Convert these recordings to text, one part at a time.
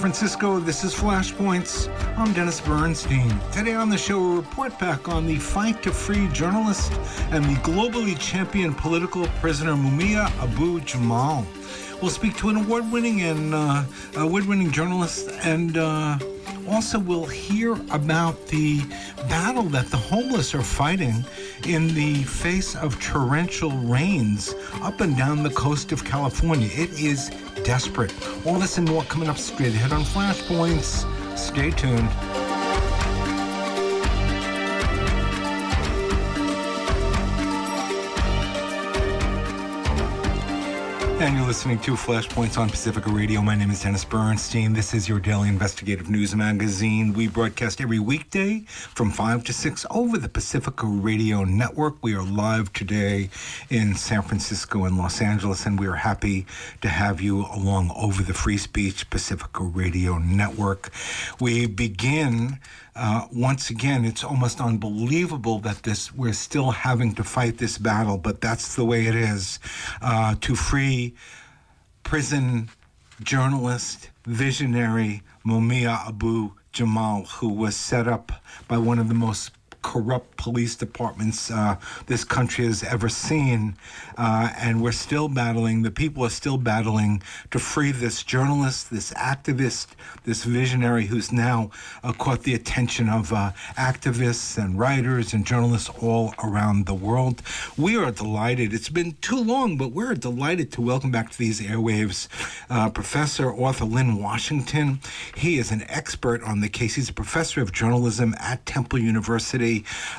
Francisco. This is Flashpoints. I'm Dennis Bernstein. Today on the show, we report back on the fight to free journalist and the globally champion political prisoner Mumia Abu Jamal. We'll speak to an award-winning and uh, award-winning journalist, and uh, also we'll hear about the battle that the homeless are fighting in the face of torrential rains up and down the coast of California. It is desperate. All this and more coming up straight ahead on Flashpoints. Stay tuned. And you're listening to Flashpoints on Pacifica Radio. My name is Dennis Bernstein. This is your daily investigative news magazine. We broadcast every weekday from 5 to 6 over the Pacifica Radio Network. We are live today in San Francisco and Los Angeles, and we are happy to have you along over the Free Speech Pacifica Radio Network. We begin uh, once again, it's almost unbelievable that this we're still having to fight this battle, but that's the way it is. Uh, to free prison journalist, visionary Mumia Abu Jamal, who was set up by one of the most corrupt police departments uh, this country has ever seen. Uh, and we're still battling, the people are still battling to free this journalist, this activist, this visionary who's now uh, caught the attention of uh, activists and writers and journalists all around the world. We are delighted. It's been too long, but we're delighted to welcome back to these airwaves uh, Professor Arthur Linn Washington. He is an expert on the case. He's a professor of journalism at Temple University.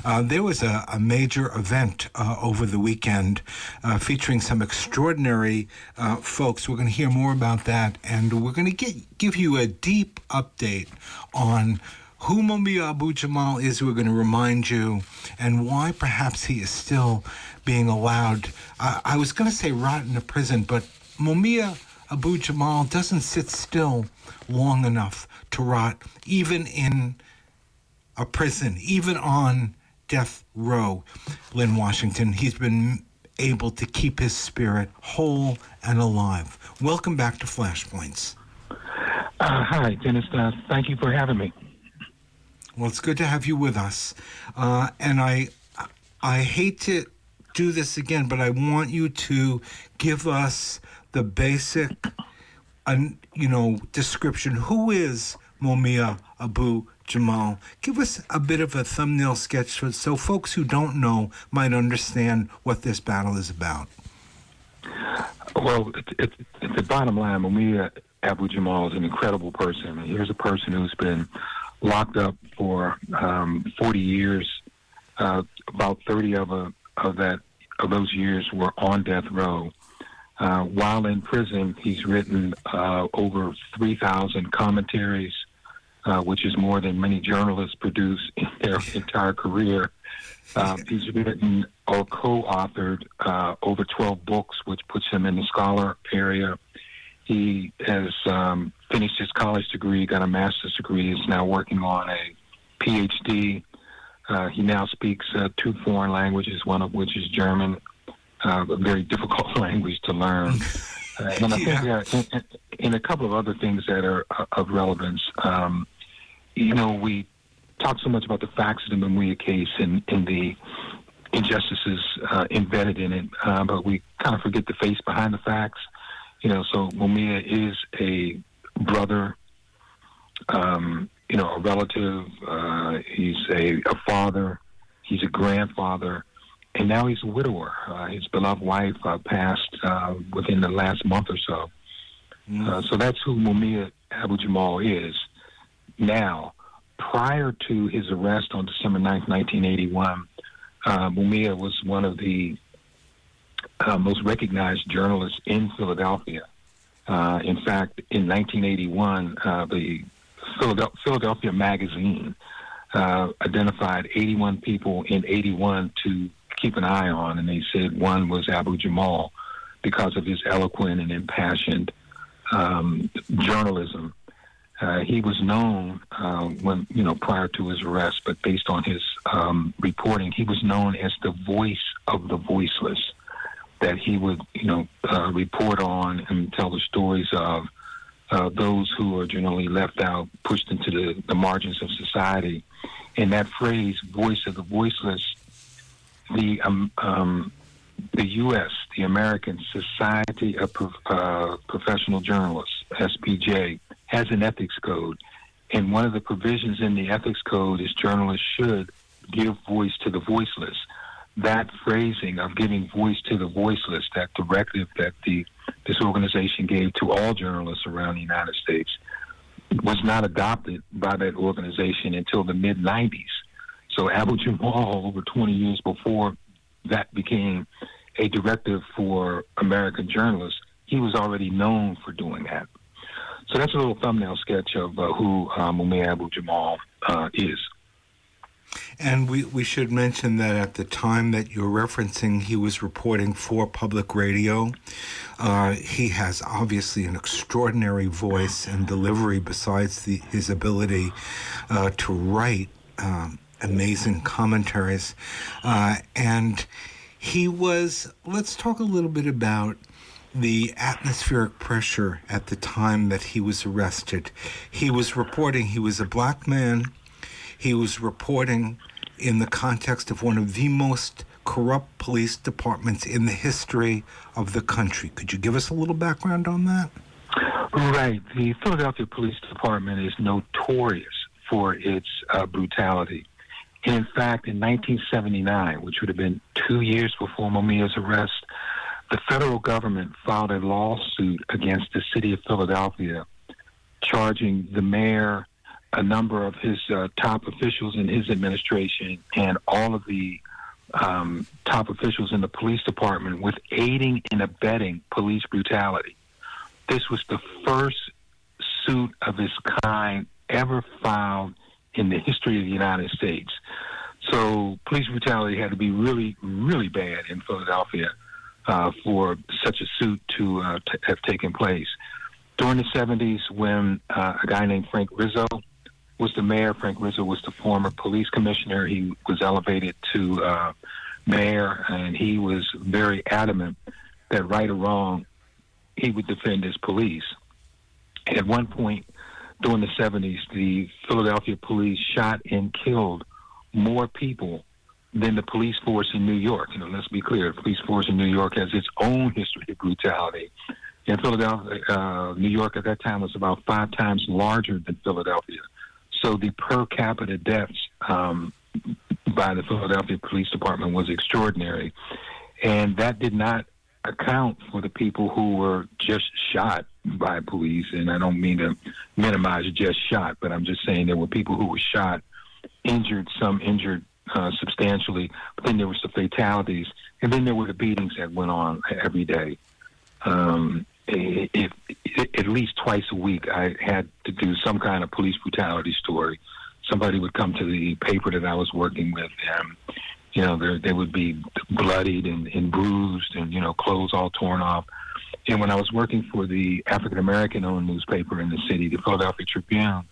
Uh, there was a, a major event uh, over the weekend uh, featuring some extraordinary uh, folks. We're going to hear more about that, and we're going to give you a deep update on who Mumia Abu Jamal is, we're going to remind you, and why perhaps he is still being allowed. Uh, I was going to say rot in a prison, but Mumia Abu Jamal doesn't sit still long enough to rot, even in a prison, even on death row. Linn Washington, he's been able to keep his spirit whole and alive. Welcome back to Flashpoints. Uh, hi, Dennis. Uh, thank you for having me. Well, it's good to have you with us, uh, and I, I hate to do this again, but I want you to give us the basic, uh, you know, description. Who is Mumia Abu Jamal? Give us a bit of a thumbnail sketch so folks who don't know might understand what this battle is about. Well, it's, it's the bottom line. Mumia Abu Jamal is an incredible person. Here's a person who's been locked up for um, 40 years. Uh, about 30 of, a, of that of those years were on death row. Uh, while in prison, he's written uh, over 3,000 commentaries, uh, which is more than many journalists produce in their entire career. Um, he's written or co-authored uh, over 12 books, which puts him in the scholar area. He has um, finished his college degree, got a master's degree, is now working on a PhD. Uh, he now speaks uh, two foreign languages, one of which is German, uh, a very difficult language to learn. Uh, and I think yeah. in, in, a couple of other things that are uh, of relevance, um, you know, we talk so much about the facts of the Mumia case and, and the injustices uh, embedded in it, but we kind of forget the face behind the facts. You know, so Mumia is a brother, um, you know, a relative. Uh, he's a, a, father. He's a grandfather, and now he's a widower. Uh, his beloved wife uh, passed uh, within the last month or so. Mm. Uh, so that's who Mumia Abu Jamal is. Now, prior to his arrest on December 9th, 1981, uh, Mumia was one of the uh, most recognized journalists in Philadelphia. Uh, in fact, in 1981, uh, the Philadelphia, Philadelphia Magazine uh, identified 81 people in 81 to keep an eye on, and they said one was Abu Jamal because of his eloquent and impassioned um, journalism. Uh, he was known uh, when you know prior to his arrest, but based on his um, reporting, he was known as the voice of the voiceless that he would, you know, uh, report on and tell the stories of uh, those who are generally left out, pushed into the, the margins of society. And that phrase, voice of the voiceless, the um, um, the U.S., the American Society of uh, Professional Journalists, SPJ, has an ethics code. And one of the provisions in the ethics code is journalists should give voice to the voiceless. That phrasing of giving voice to the voiceless, that directive that the this organization gave to all journalists around the United States, was not adopted by that organization until the mid 90s. So Abu Jamal, over 20 years before that became a directive for American journalists, he was already known for doing that. So that's a little thumbnail sketch of uh, who uh, Mumia Abu Jamal uh, is. And we, we should mention that at the time that you're referencing, he was reporting for public radio. Uh, he has obviously an extraordinary voice and delivery besides the, his ability uh, to write um, amazing commentaries. Uh, and he was, let's talk a little bit about the atmospheric pressure at the time that he was arrested. He was reporting he was a black man. He was reporting in the context of one of the most corrupt police departments in the history of the country. Could you give us a little background on that? Right. The Philadelphia Police Department is notorious for its uh, brutality. And in fact, in 1979, which would have been two years before Mumia's arrest, the federal government filed a lawsuit against the city of Philadelphia, charging the mayor, a number of his uh, top officials in his administration, and all of the um, top officials in the police department with aiding and abetting police brutality. This was the first suit of its kind ever filed in the history of the United States. So police brutality had to be really, really bad in Philadelphia uh, for such a suit to, uh, have taken place. During the 70s, when uh, a guy named Frank Rizzo was the mayor, Frank Rizzo was the former police commissioner. He was elevated to uh, mayor, and he was very adamant that right or wrong, he would defend his police. At one point during the 70s, the Philadelphia police shot and killed more people than the police force in New York. You know, let's be clear, the police force in New York has its own history of brutality. In Philadelphia, uh, New York at that time was about five times larger than Philadelphia. So the per capita deaths um, by the Philadelphia Police Department was extraordinary. And that did not account for the people who were just shot by police. And I don't mean to minimize just shot, but I'm just saying there were people who were shot, injured, some injured uh, substantially. But then there were some fatalities, and then there were the beatings that went on every day. Um, if, if, at least twice a week, I had to do some kind of police brutality story. Somebody would come to the paper that I was working with, and you know, they would be bloodied and, and bruised, and you know, clothes all torn off. And when I was working for the African American owned newspaper in the city, the Philadelphia Tribune,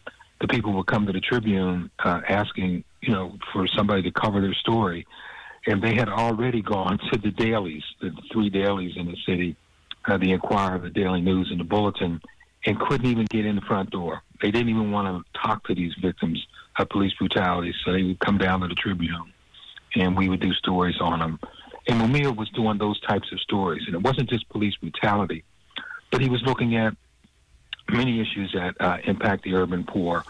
the people would come to the Tribune uh, asking, you know, for somebody to cover their story. And they had already gone to the dailies, the three dailies in the city, uh, the Inquirer, the Daily News, and the Bulletin, and couldn't even get in the front door. They didn't even want to talk to these victims of police brutality, so they would come down to the Tribune, and we would do stories on them. And Mumia was doing those types of stories, and it wasn't just police brutality, but he was looking at many issues that uh, impact the urban poor.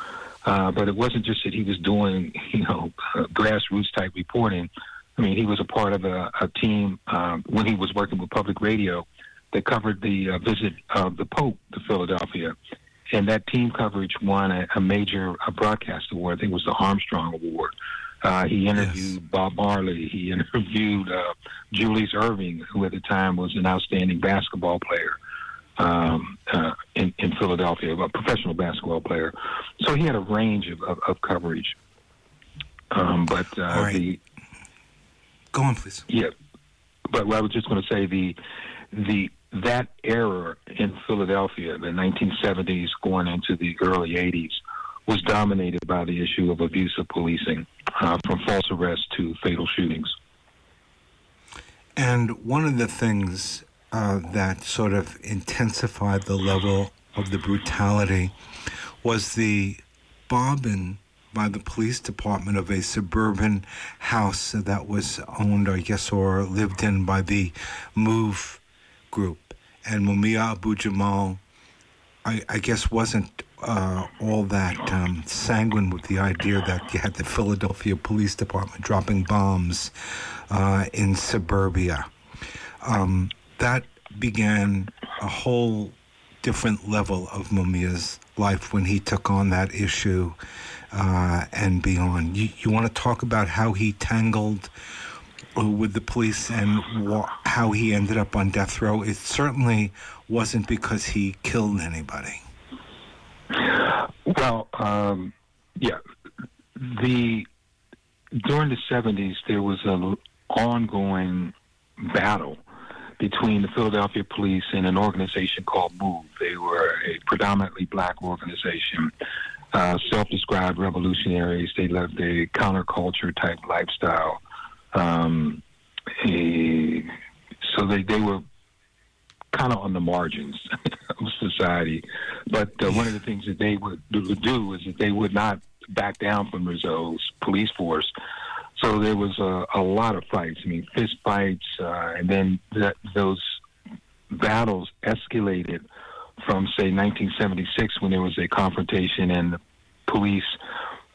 Uh, but it wasn't just that he was doing, you know, uh, grassroots type reporting. I mean, he was a part of a, a team um, when he was working with public radio that covered the uh, visit of the Pope to Philadelphia. And that team coverage won a, a major a broadcast award. I think it was the Armstrong Award. Uh, he interviewed yes. Bob Marley. He interviewed uh, Julius Erving, who at the time was an outstanding basketball player um, uh, in, in Philadelphia, a professional basketball player. So he had a range of, of, of coverage. Um, but uh, right. the go on, please. Yeah, but I was just going to say the the that era in Philadelphia, the 1970s going into the early 80s, was dominated by the issue of abusive policing, uh, from false arrests to fatal shootings. And one of the things uh, that sort of intensified the level of the brutality was the bombing by the police department of a suburban house that was owned, I guess, or lived in by the Move group. And Mumia Abu Jamal, I, I guess, wasn't uh, all that um, sanguine with the idea that you had the Philadelphia Police Department dropping bombs uh, in suburbia. Um, that began a whole different level of Mumia's life when he took on that issue uh, and beyond. You, you want to talk about how he tangled with the police and wh- how he ended up on death row? It certainly wasn't because he killed anybody. Well, um, yeah, the during the '70s there was an ongoing battle between the Philadelphia police and an organization called MOVE. They were a predominantly black organization, uh, self-described revolutionaries. They lived a counterculture type lifestyle. Um, so they, they were kind of on the margins of society. But uh, one of the things that they would, do is that they would not back down from Rizzo's police force. So there was a, a lot of fights. I mean, fist fights, uh, and then those battles escalated from, say, 1976 when there was a confrontation and the police,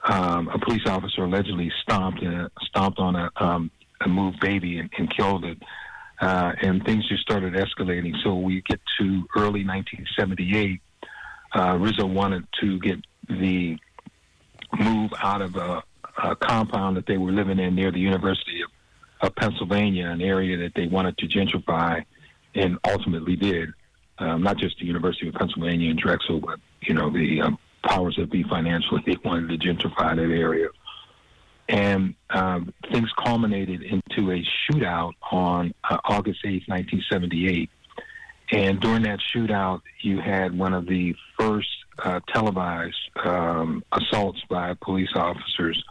um, a police officer allegedly stomped a, stomped on a, um, a moved baby and, and killed it. Uh, and things just started escalating. So we get to early 1978. Uh, Rizzo wanted to get the move out of a uh, compound that they were living in near the University of, of Pennsylvania, an area that they wanted to gentrify, and ultimately did. Um, not just the University of Pennsylvania and Drexel, but you know the um, powers that be financially, they wanted to gentrify that area. And um, things culminated into a shootout on uh, August 8, 1978. And during that shootout, you had one of the first uh, televised um, assaults by police officers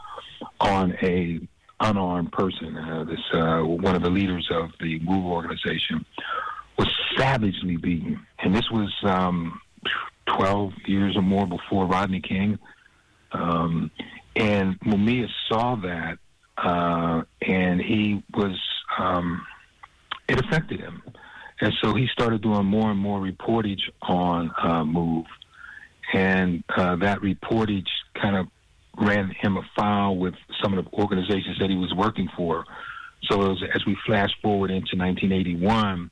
on a unarmed person. Uh, this uh, one of the leaders of the MOVE organization was savagely beaten, and this was um, 12 years or more before Rodney King. Um, and Mumia saw that, uh, and he was um, it affected him, and so he started doing more and more reportage on uh, Move, and uh, that reportage kind of ran him afoul with some of the organizations that he was working for. So as, as we flash forward into 1981,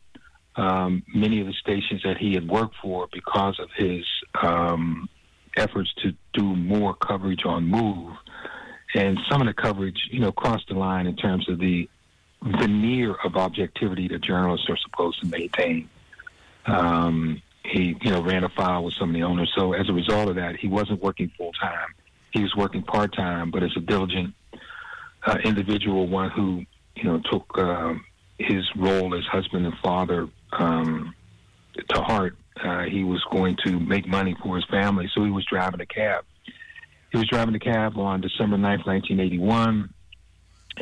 um, many of the stations that he had worked for, because of his um, efforts to do more coverage on Move, and some of the coverage, you know, crossed the line in terms of the veneer of objectivity that journalists are supposed to maintain. Um, he, you know, ran afoul with some of the owners. So as a result of that, he wasn't working full time he was working part time, but as a diligent uh, individual, one who you know took uh, his role as husband and father um, to heart. Uh, he was going to make money for his family, so he was driving a cab. He was driving a cab on December 9th, 1981.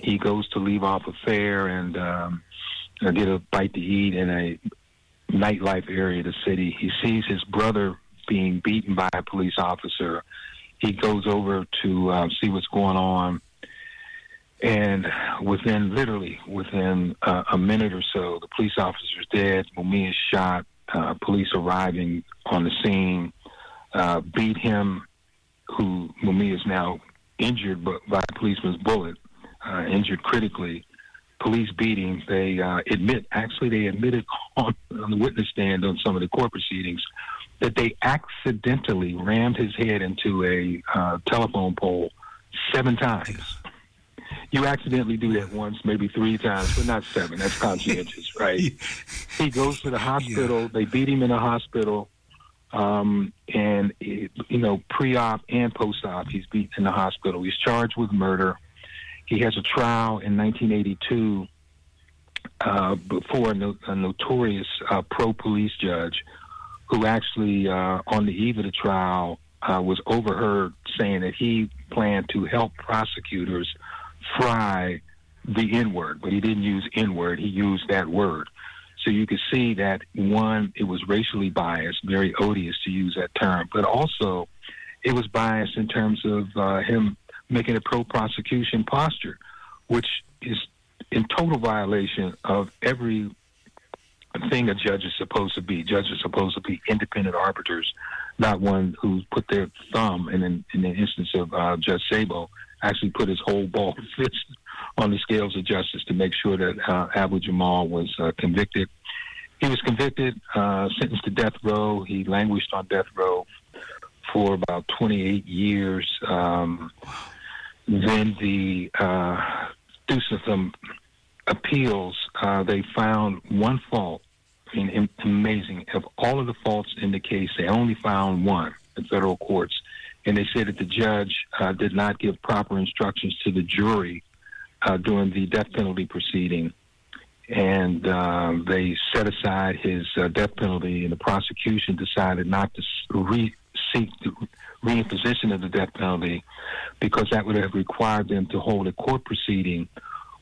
He goes to leave off a fare and um, get a bite to eat in a nightlife area of the city. He sees his brother being beaten by a police officer he goes over to uh, see what's going on. And within, literally, within uh, a minute or so, the police officer's dead. Mumia is shot. Uh, police arriving on the scene uh, beat him, who Mumia is now injured by a policeman's bullet, uh, injured critically. Police beating. They uh, admit, actually, they admitted on, on the witness stand on some of the court proceedings that they accidentally rammed his head into a telephone pole seven times. You accidentally do that once, maybe three times, but not seven. That's conscientious, right? he goes to the hospital. Yeah. They beat him in the hospital. Um, and, it, you know, pre op and post op, he's beaten in the hospital. He's charged with murder. He has a trial in 1982 uh, before a, no, a notorious uh, pro police judge who actually, uh, on the eve of the trial, uh, was overheard saying that he planned to help prosecutors fry the N word, but he didn't use N word, he used that word. So you could see that one, it was racially biased, very odious to use that term, but also it was biased in terms of uh, him making a pro prosecution posture, which is in total violation of every thing a judge is supposed to be. Judges are supposed to be independent arbiters, not one who put their thumb, in, in the instance of uh, Judge Sabo, actually put his whole ball fist on the scales of justice to make sure that uh, Abu Jamal was uh, convicted. He was convicted, uh, sentenced to death row. He languished on death row for about 28 years. Um, then the uh, some appeals, uh, they found one fault. I mean, amazing. Of all of the faults in the case, they only found one in federal courts. And they said that the judge uh, did not give proper instructions to the jury uh, during the death penalty proceeding. And uh, they set aside his uh, death penalty, and the prosecution decided not to re- seek the reimposition of the death penalty because that would have required them to hold a court proceeding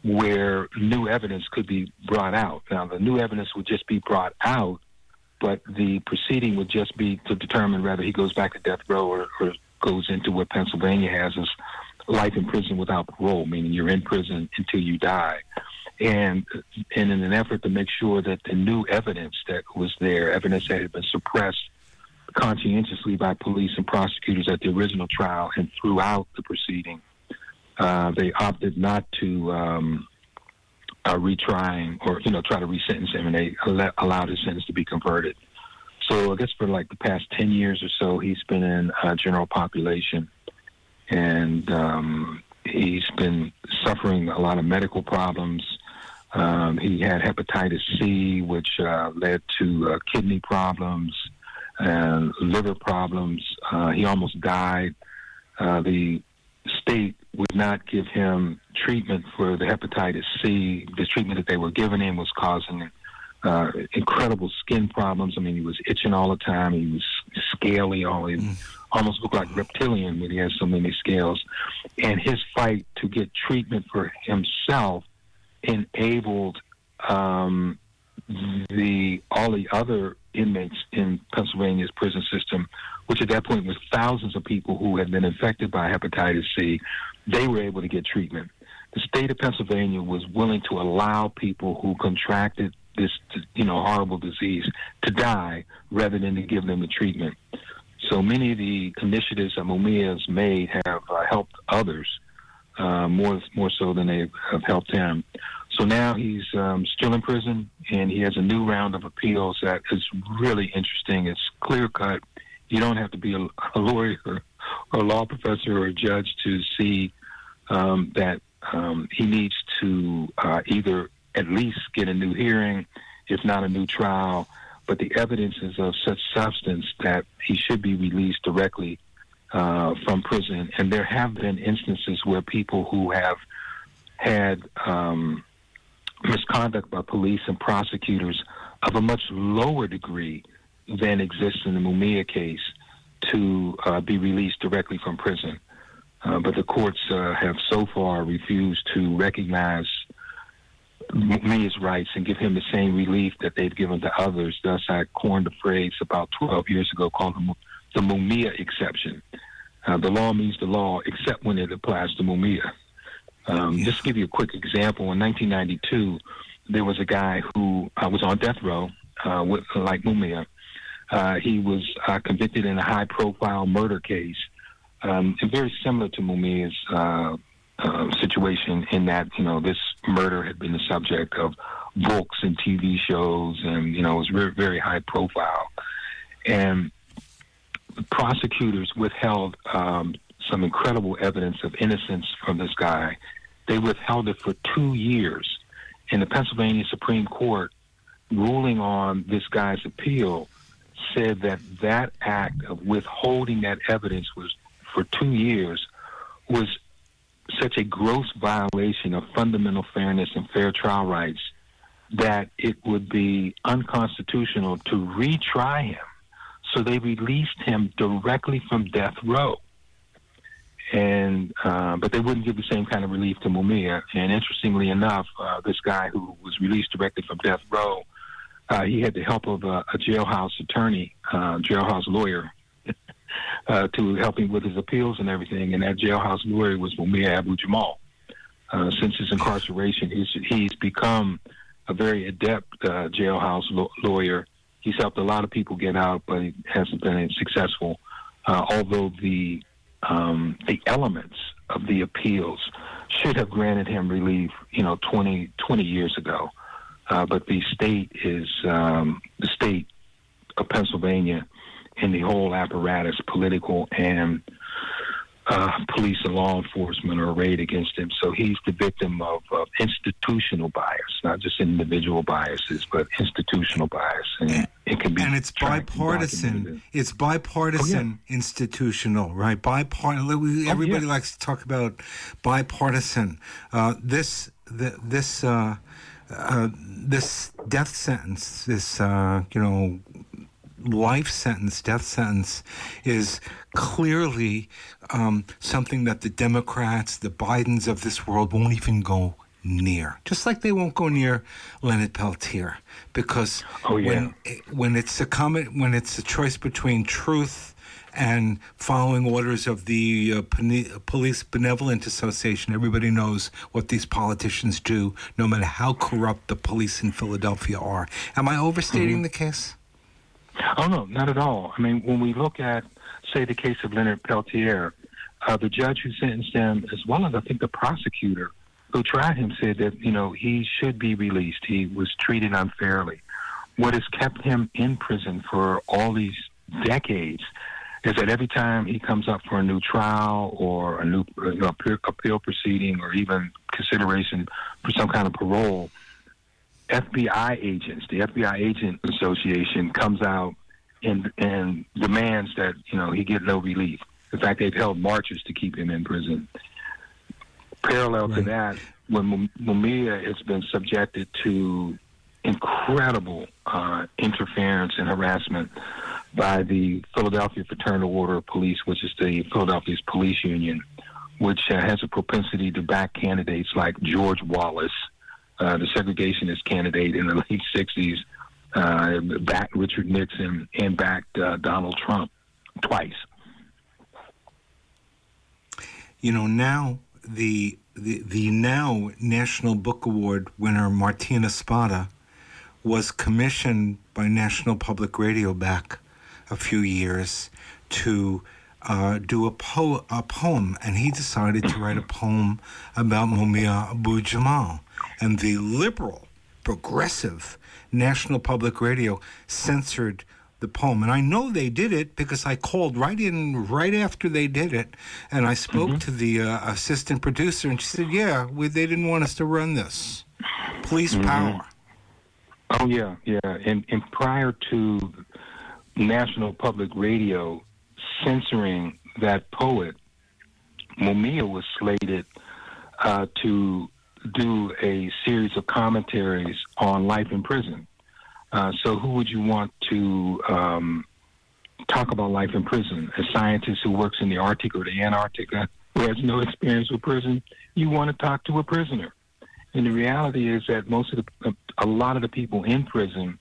where new evidence could be brought out. Now, the new evidence would just be brought out, but the proceeding would just be to determine whether he goes back to death row or, or goes into what Pennsylvania has as life in prison without parole, meaning you're in prison until you die. And, and in an effort to make sure that the new evidence that was there, evidence that had been suppressed conscientiously by police and prosecutors at the original trial and throughout the proceeding, uh, they opted not to um, uh, retry or you know try to resentence him, and they allowed his sentence to be converted. So I guess for like the past ten years or so, he's been in uh, general population, and um, he's been suffering a lot of medical problems. Um, he had hepatitis C, which uh, led to uh, kidney problems and liver problems. Uh, he almost died. Uh, the state would not give him treatment for the hepatitis C. The treatment that they were giving him was causing uh, incredible skin problems. I mean, he was itching all the time. He was scaly. All he mm. almost looked like reptilian when he had so many scales. And his fight to get treatment for himself enabled um, the all the other inmates in Pennsylvania's prison system, which at that point was thousands of people who had been infected by hepatitis C, they were able to get treatment. The state of Pennsylvania was willing to allow people who contracted this, you know, horrible disease to die rather than to give them the treatment. So many of the initiatives that Mumia has made have uh, helped others uh, more more so than they have helped him. So now he's um, still in prison, and he has a new round of appeals that is really interesting. It's clear cut. You don't have to be a, a lawyer or, a law professor or a judge to see um, that um, he needs to uh, either at least get a new hearing, if not a new trial. But the evidence is of such substance that he should be released directly uh, from prison. And there have been instances where people who have had um, misconduct by police and prosecutors of a much lower degree than exists in the Mumia case to uh, be released directly from prison. Uh, but the courts uh, have so far refused to recognize Mumia's rights and give him the same relief that they've given to others. Thus, I coined a phrase about 12 years ago called the, the Mumia exception. Uh, the law means the law except when it applies to Mumia. Um, just to give you a quick example, in 1992, there was a guy who uh, was on death row, uh, with, like Mumia. Uh, he was uh, convicted in a high-profile murder case, um, and very similar to Mumia's uh, situation in that you know this murder had been the subject of books and TV shows, and you know it was very, very high profile, and prosecutors withheld um, some incredible evidence of innocence from this guy they withheld it for two years. And the Pennsylvania Supreme Court, ruling on this guy's appeal, said that that act of withholding that evidence was for two years was such a gross violation of fundamental fairness and fair trial rights that it would be unconstitutional to retry him. So they released him directly from death row and uh, but they wouldn't give the same kind of relief to Mumia. And interestingly enough, uh, this guy who was released directly from death row uh, he had the help of a, a jailhouse attorney, uh, jailhouse lawyer, uh, to help him with his appeals and everything. And that jailhouse lawyer was Mumia Abu Jamal. Uh, since his incarceration, he's, he's become a very adept uh, jailhouse lo- lawyer. He's helped a lot of people get out, but he hasn't been successful. Uh, although the um, the elements of the appeals should have granted him relief, you know, 20, 20 years ago. Uh, but the state is um, the state of Pennsylvania and the whole apparatus, political and uh, police and law enforcement are arrayed against him. So he's the victim of uh, institutional bias, not just individual biases, but institutional bias, and it can be. And it's bipartisan. It's bipartisan, oh, yeah. institutional, right? Bipartisan. Everybody oh, yeah. likes to talk about bipartisan. Uh, this, the, this. Uh, uh, this death sentence, this uh, you know life sentence, death sentence, is clearly um, something that the Democrats, the Bidens of this world, won't even go near. Just like they won't go near Leonard Peltier, because oh, yeah. when when it's a comment, when it's a choice between truth and following orders of the uh, Police Benevolent Association. Everybody knows what these politicians do, no matter how corrupt the police in Philadelphia are. Am I overstating mm-hmm. the case? Oh, no, not at all. I mean, when we look at, say, the case of Leonard Peltier, uh, the judge who sentenced him, as well as I think the prosecutor who tried him, said that, you know, he should be released. He was treated unfairly. What has kept him in prison for all these decades is that every time he comes up for a new trial or a new you know, appeal proceeding or even consideration for some kind of parole, FBI agents, the FBI Agent Association comes out and and demands that you know he get no relief. In fact, they've held marches to keep him in prison. Parallel right. to that, when Mumia has been subjected to incredible uh, interference and harassment by the Philadelphia Fraternal Order of Police, which is the Philadelphia's police union, which uh, has a propensity to back candidates like George Wallace uh, the segregationist candidate in the late 60s, uh, backed Richard Nixon and backed uh, Donald Trump twice. You know, now the, the, the now National Book Award winner Martín Espada was commissioned by National Public Radio back a few years to uh, do a, po- a poem, and he decided to write a poem about Mumia Abu Jamal and the liberal, progressive National Public Radio censored the poem. And I know they did it because I called right in right after they did it, and I spoke mm-hmm. to the uh, assistant producer, and she said, "Yeah, we, they didn't want us to run this. Police mm-hmm. power." Oh yeah, yeah. And and prior to National Public Radio censoring that poet, Mumia was slated uh, to do a series of commentaries on life in prison. Uh, so, who would you want to um, talk about life in prison? A scientist who works in the Arctic or the Antarctica who has no experience with prison? You want to talk to a prisoner. And the reality is that most of the, a lot of the people in prison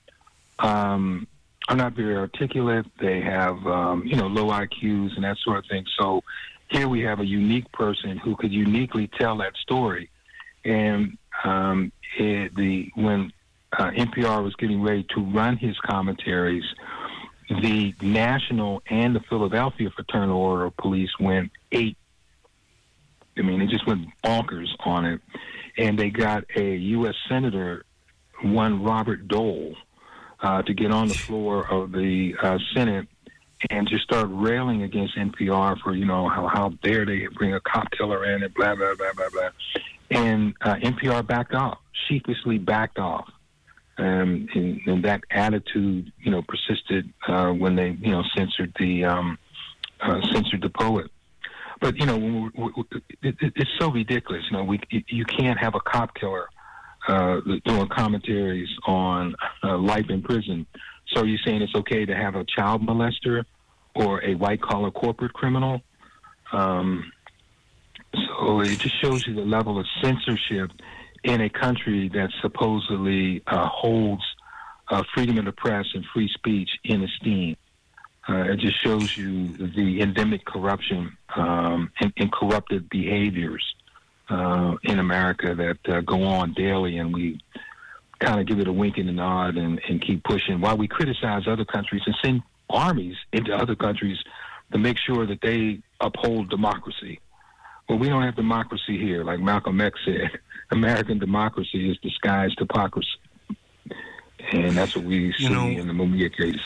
um, are not very articulate. They have, um, you know, low IQs and that sort of thing. So here we have a unique person who could uniquely tell that story and um, it, the when uh, NPR was getting ready to run his commentaries, the national and the Philadelphia Fraternal Order of Police went eight. I mean, they just went bonkers on it, and they got a U.S. senator, one Robert Dole, uh, to get on the floor of the uh, Senate and just start railing against NPR for you know how how dare they bring a cop killer in and blah blah blah blah blah. And uh, NPR backed off, sheepishly backed off. Um, and, and, that attitude, you know, persisted uh, when they, you know, censored the um, uh, censored the poet. But you know, we, we, it, it's so ridiculous. You know, we you can't have a cop killer uh, doing commentaries on uh, life in prison. So are you're saying it's okay to have a child molester or a white collar corporate criminal? Um, so it just shows you the level of censorship in a country that supposedly uh, holds uh, freedom of the press and free speech in esteem. Uh, it just shows you the endemic corruption um, and, and, corrupted behaviors uh, in America that uh, go on daily, and we kind of give it a wink and a nod and, and keep pushing while we criticize other countries and send armies into other countries to make sure that they uphold democracy. Well, we don't have democracy here. Like Malcolm X said, American democracy is disguised hypocrisy. And that's what we see know, in the Mumia case.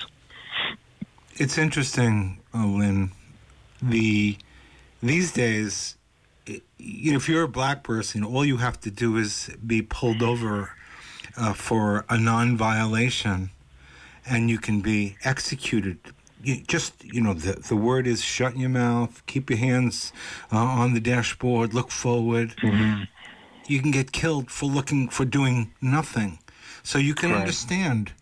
It's interesting, uh, Linn. The these days, you know, if you're a black person, all you have to do is be pulled over uh, for a non-violation, and you can be executed. You just you know, the the word is shut your mouth, keep your hands uh, on the dashboard, look forward. Mm-hmm. You can get killed for looking for doing nothing. So you can right. understand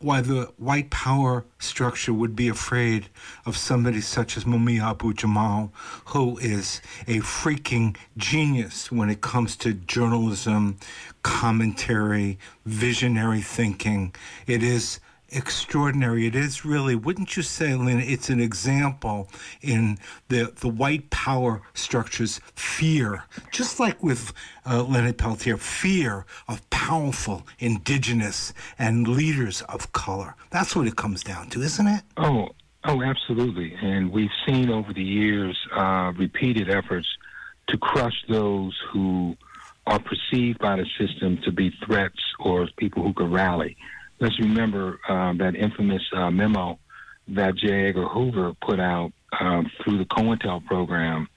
why the white power structure would be afraid of somebody such as Mumia Abu Jamal, who is a freaking genius when it comes to journalism, commentary, visionary thinking. It is extraordinary. It is really, wouldn't you say, Linn? It's an example in the the white power structure's fear, just like with uh, Leonard Peltier, fear of powerful indigenous and leaders of color. That's what it comes down to, isn't it? Oh, oh, absolutely. And we've seen over the years uh, repeated efforts to crush those who are perceived by the system to be threats or people who could rally let's remember um, that infamous uh, memo that J. Edgar Hoover put out um, through the COINTEL program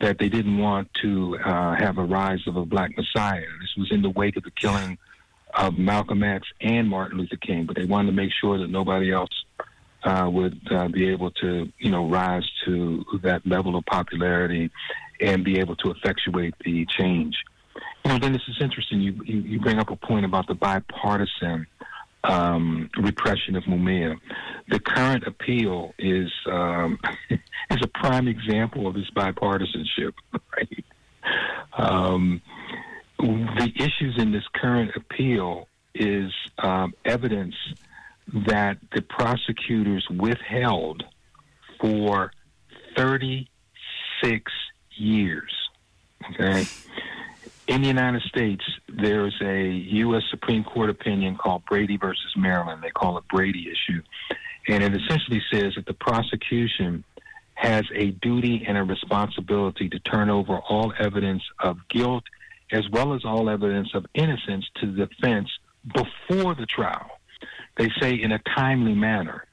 that they didn't want to uh, have a rise of a black messiah. This was in the wake of the killing of Malcolm X and Martin Luther King, but they wanted to make sure that nobody else uh, would uh, be able to, you know, rise to that level of popularity and be able to effectuate the change. You know, then this is interesting. You, you, you bring up a point about the bipartisan um, repression of Mumia. The current appeal is um, is a prime example of this bipartisanship. Right? Um, the issues in this current appeal is um, evidence that the prosecutors withheld for 36 years. Okay in the United States, there's a U.S. Supreme Court opinion called Brady versus Maryland. They call it Brady issue. And it essentially says that the prosecution has a duty and a responsibility to turn over all evidence of guilt as well as all evidence of innocence to the defense before the trial. They say in a timely manner.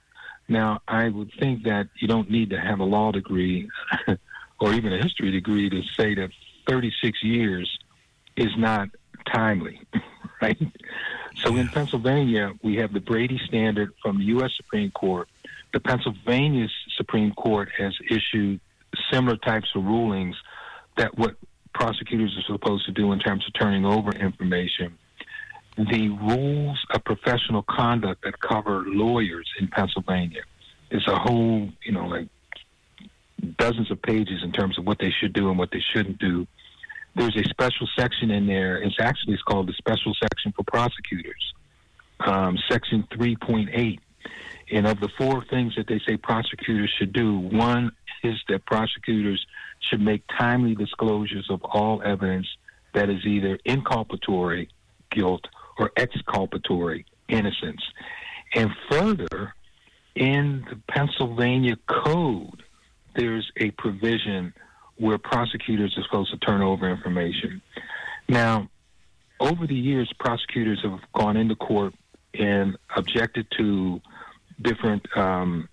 Now, I would think that you don't need to have a law degree or even a history degree to say that 36 years is not timely, right? So in Pennsylvania, we have the Brady standard from the U.S. Supreme Court. The Pennsylvania Supreme Court has issued similar types of rulings that what prosecutors are supposed to do in terms of turning over information. The rules of professional conduct that cover lawyers in Pennsylvania is a whole, you know, like dozens of pages in terms of what they should do and what they shouldn't do there's a special section in there. It's actually it's called the special section for prosecutors, um, section 3.8. And of the four things that they say prosecutors should do, one is that prosecutors should make timely disclosures of all evidence that is either inculpatory guilt or exculpatory innocence. And further, in the Pennsylvania Code, there's a provision where prosecutors are supposed to turn over information. Now, over the years, prosecutors have gone into court and objected to different um,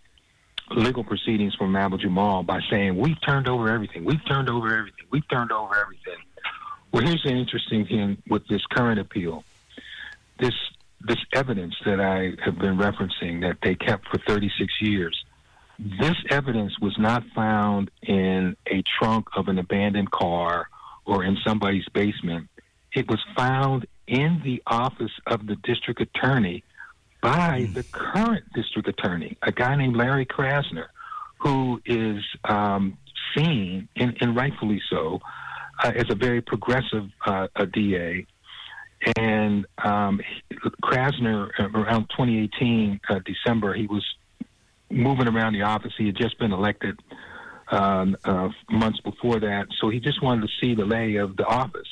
legal proceedings from Abu Jamal by saying, We've turned over everything. We've turned over everything. We've turned over everything. Well, here's the interesting thing with this current appeal. This this evidence that I have been referencing that they kept for 36 years this evidence was not found in a trunk of an abandoned car or in somebody's basement. It was found in the office of the district attorney by the current district attorney, a guy named Larry Krasner, who is um, seen, and, and, rightfully so, uh, as a very progressive uh, a DA. And um, Krasner, around 2018 uh, December, he was moving around the office. He had just been elected um, uh, months before that, so he just wanted to see the lay of the office.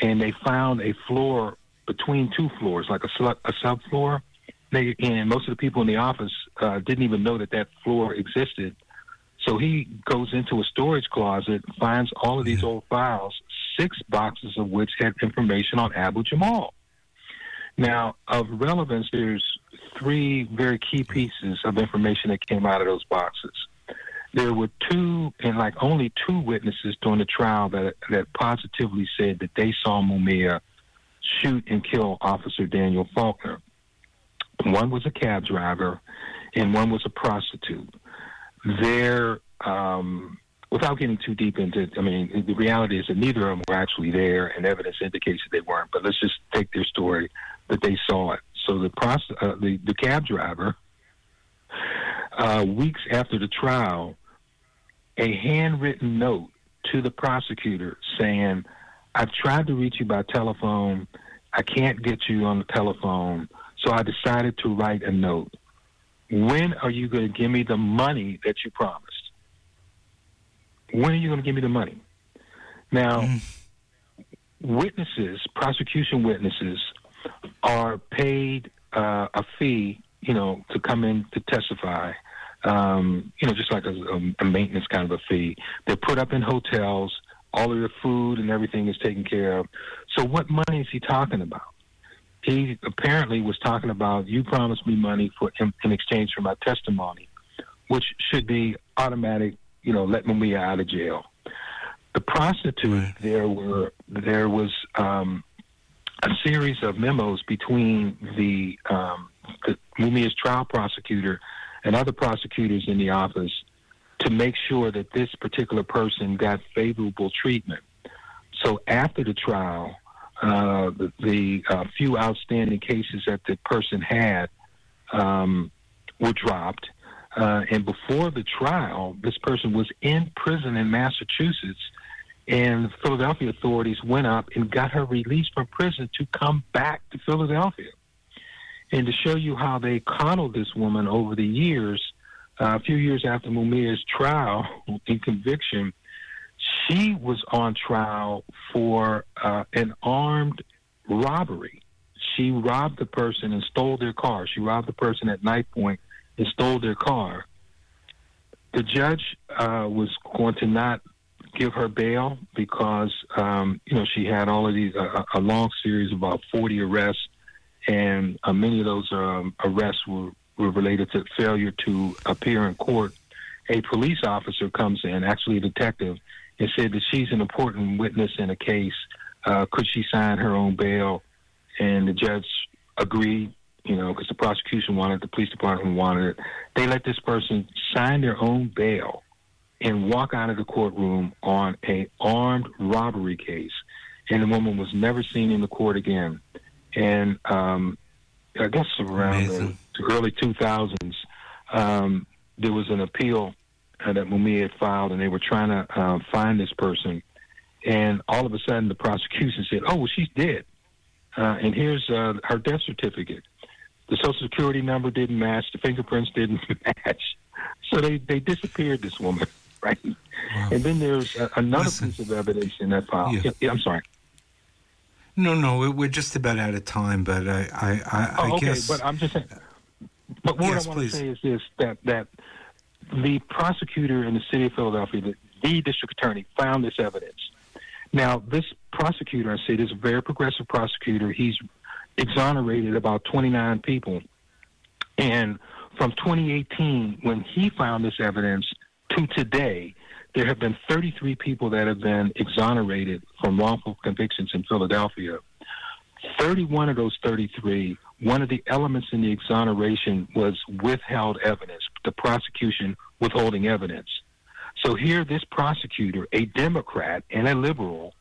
And they found a floor between two floors, like a, a subfloor. They and most of the people in the office uh, didn't even know that that floor existed. So he goes into a storage closet, finds all of these old files, six boxes of which had information on Abu Jamal. Now, of relevance, there's three very key pieces of information that came out of those boxes. There were two, and like only two witnesses during the trial that that positively said that they saw Mumia shoot and kill Officer Daniel Faulkner. One was a cab driver, and one was a prostitute. There, um, without getting too deep into, I mean, the reality is that neither of them were actually there, and evidence indicates that they weren't. But let's just take their story that they saw it. So the prost- uh, the, the cab driver, uh, weeks after the trial, a handwritten note to the prosecutor saying, "I've tried to reach you by telephone. I can't get you on the telephone, so I decided to write a note. When are you going to give me the money that you promised? When are you going to give me the money?" Now, mm. witnesses, prosecution witnesses, are paid uh, a fee, you know, to come in to testify. Um, you know, just like a, a, maintenance kind of a fee. They're put up in hotels. All of the food and everything is taken care of. So, what money is he talking about? He apparently was talking about you promised me money for in, in exchange for my testimony, which should be automatic. You know, let me out of jail. The prostitute there were there was um, a series of memos between the, um, the Mumia's trial prosecutor and other prosecutors in the office to make sure that this particular person got favorable treatment. So after the trial, uh, the, the uh, few outstanding cases that the person had um, were dropped. Uh, and before the trial, this person was in prison in Massachusetts and Philadelphia authorities went up and got her released from prison to come back to Philadelphia. And to show you how they coddled this woman over the years, uh, a few years after Mumia's trial and conviction, she was on trial for uh, an armed robbery. She robbed the person and stole their car. She robbed the person at night point and stole their car. The judge uh, was going to not give her bail because um, you know she had all of these uh, a long series of about 40 arrests, and uh, many of those um, arrests were were related to failure to appear in court. A police officer comes in, actually a detective, and said that she's an important witness in a case. Uh, could she sign her own bail? And the judge agreed. You know, because the prosecution wanted, it, the police department wanted it. They let this person sign their own bail and walk out of the courtroom on a armed robbery case. And the woman was never seen in the court again. And um, I guess around the, early 2000s, um, there was an appeal uh, that Mumia had filed, and they were trying to uh, find this person. And all of a sudden, the prosecution said, "Oh, well, she's dead, uh, and here's uh, her death certificate." The social security number didn't match, the fingerprints didn't match, so they they disappeared this woman. Right? Wow. And then there's a, another Listen, piece of evidence in that file. Yeah. Yeah, I'm sorry. No, no, we're just about out of time, but I, I, I, oh, okay, guess. But I'm just saying. But what yes, I want please. to say is this: that that the prosecutor in the city of Philadelphia, the, the district attorney, found this evidence. Now, this prosecutor, I said, is a very progressive prosecutor. He's exonerated about 29 people, and from 2018, when he found this evidence, to today, there have been 33 people that have been exonerated from wrongful convictions in Philadelphia. 31 of those 33, one of the elements in the exoneration was withheld evidence, the prosecution withholding evidence. So here, this prosecutor, a Democrat and a liberal,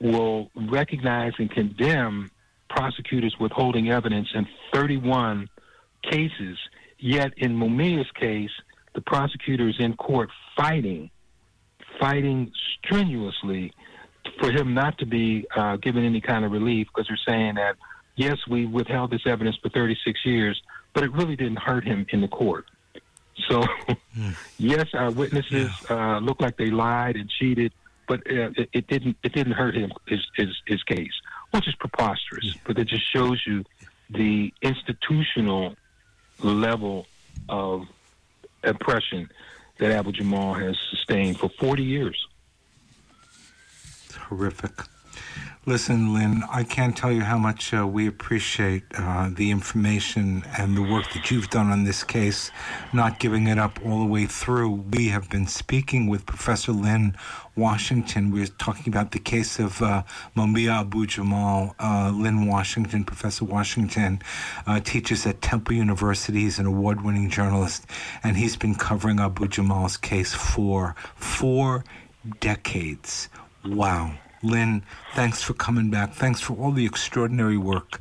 will recognize and condemn prosecutors withholding evidence in 31 cases. Yet in Mumia's case, the prosecutors in court fighting, fighting strenuously for him not to be uh, given any kind of relief because they're saying that yes, we withheld this evidence for 36 years, but it really didn't hurt him in the court. So, mm. yes, our witnesses yeah. uh, look like they lied and cheated, but uh, it, it, didn't. It didn't hurt him his his, his case, which is preposterous. Yeah. But it just shows you the institutional level of oppression that Abu Jamal has sustained for 40 years. It's horrific. Listen, Linn, I can't tell you how much uh, we appreciate uh, the information and the work that you've done on this case, not giving it up all the way through. We have been speaking with Professor Linn Washington. We're talking about the case of uh, Abu Jamal. Uh, Linn Washington, Professor Washington, uh, teaches at Temple University. He's an award winning journalist, and he's been covering Abu Jamal's case for four decades. Wow. Linn, thanks for coming back. Thanks for all the extraordinary work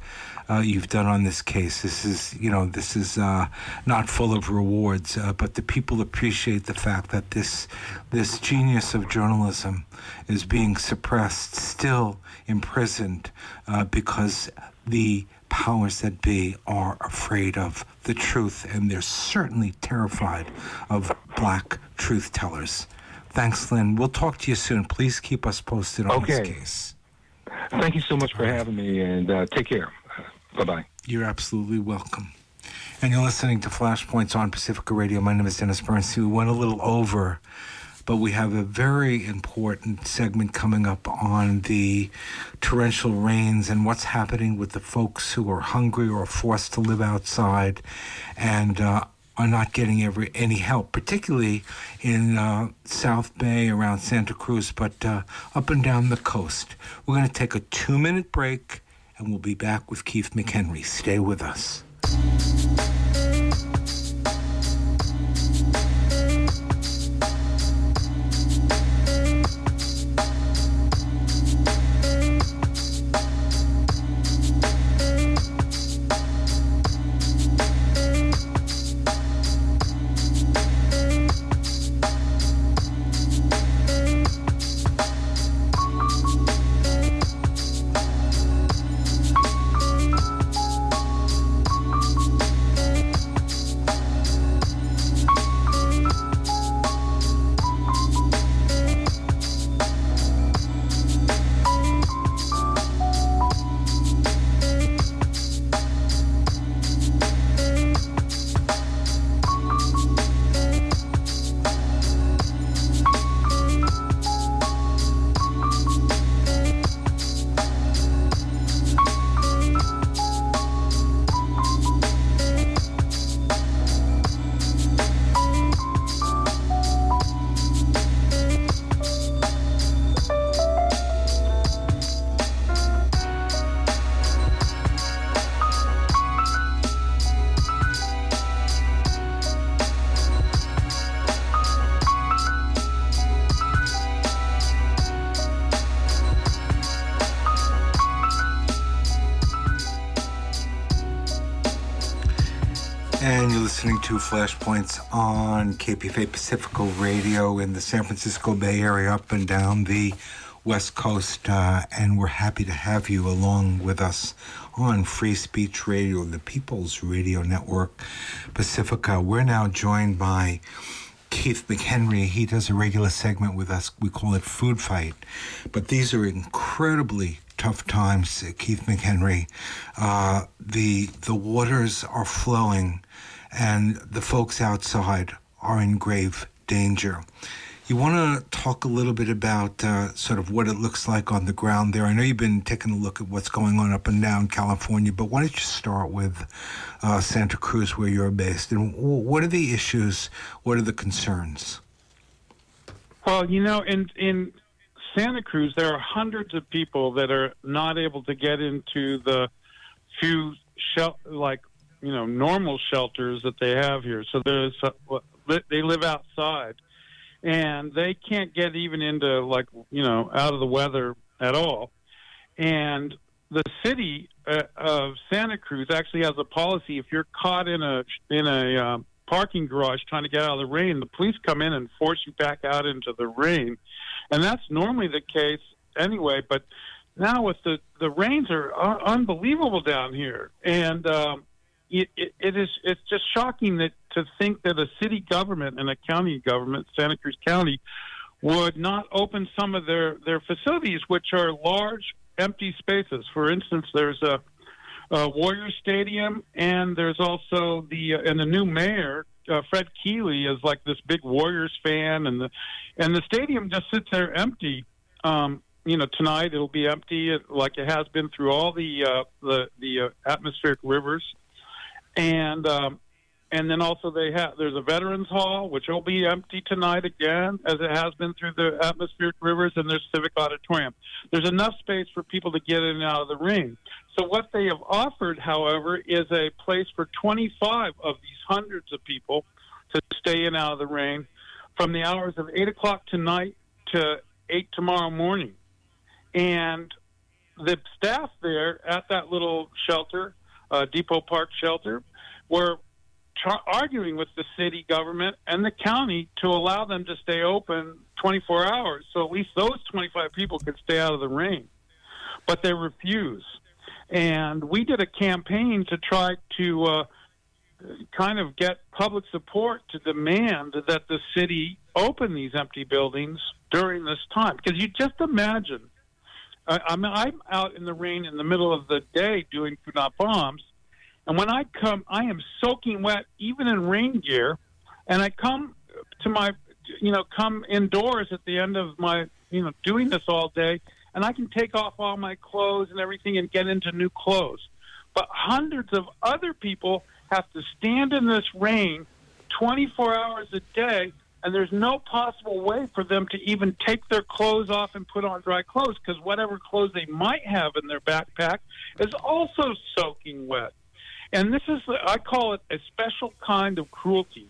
uh, you've done on this case. This is, you know, this is uh, not full of rewards, uh, but the people appreciate the fact that this this genius of journalism is being suppressed, still imprisoned, uh, because the powers that be are afraid of the truth, and they're certainly terrified of black truth tellers. Thanks, Linn. We'll talk to you soon. Please keep us posted on okay. this case. Thank you so much for having me, and uh, take care. Bye bye. You're absolutely welcome. And you're listening to Flashpoints on Pacifica Radio. My name is Dennis Bernstein. We went a little over, but we have a very important segment coming up on the torrential rains and what's happening with the folks who are hungry or forced to live outside. And uh, are not getting every any help, particularly in uh, South Bay around Santa Cruz, but uh, up and down the coast. We're going to take a two minute break and we'll be back with Keith McHenry. Stay with us. To Flashpoints on KPFA Pacifica Radio in the San Francisco Bay Area, up and down the West Coast. Uh, and we're happy to have you along with us on Free Speech Radio, the People's Radio Network Pacifica. We're now joined by Keith McHenry. He does a regular segment with us. We call it Food Fight. But these are incredibly tough times, Keith McHenry. Uh, the the waters are flowing and the folks outside are in grave danger. You want to talk a little bit about uh, sort of what it looks like on the ground there. I know you've been taking a look at what's going on up and down California, but why don't you start with uh, Santa Cruz, where you're based, and what are the issues? What are the concerns? Well, you know, in in Santa Cruz, there are hundreds of people that are not able to get into the few shel- like you know normal shelters that they have here. So there's they live outside, and they can't get even into like you know out of the weather at all. And the city uh, of Santa Cruz actually has a policy: if you're caught in a in a uh, parking garage trying to get out of the rain, the police come in and force you back out into the rain. And that's normally the case anyway. But now with the the rains are un- unbelievable down here, and um, it, it, is it's just shocking that to think that a city government and a county government, Santa Cruz County, would not open some of their their facilities, which are large empty spaces. For instance, there's a, a Warrior Stadium, and there's also the uh, and the new mayor. Uh, Fred Keeley is like this big Warriors fan, and the and the stadium just sits there empty. Um, you know, tonight it'll be empty, like it has been through all the uh, the the uh, atmospheric rivers and um, and then also they have there's a veterans hall which will be empty tonight again as it has been through the atmospheric rivers and there's civic auditorium. There's enough space for people to get in and out of the ring. So what they have offered however is a place for 25 of these hundreds of people to stay in out of the rain from the hours of 8 o'clock tonight to 8 tomorrow morning. And the staff there at that little shelter uh, Depot Park Shelter, were tra- arguing with the city government and the county to allow them to stay open 24 hours, so at least those 25 people could stay out of the rain. But they refuse. And we did a campaign to try to uh, kind of get public support to demand that the city open these empty buildings during this time. Because you just imagine I, I'm I'm out in the rain in the middle of the day doing food not bombs, and when I come, I am soaking wet even in rain gear, and I come to my you know come indoors at the end of my you know doing this all day, and I can take off all my clothes and everything and get into new clothes. But hundreds of other people have to stand in this rain 24 hours a day and there's no possible way for them to even take their clothes off and put on dry clothes because whatever clothes they might have in their backpack is also soaking wet. And this is, I call it a special kind of cruelty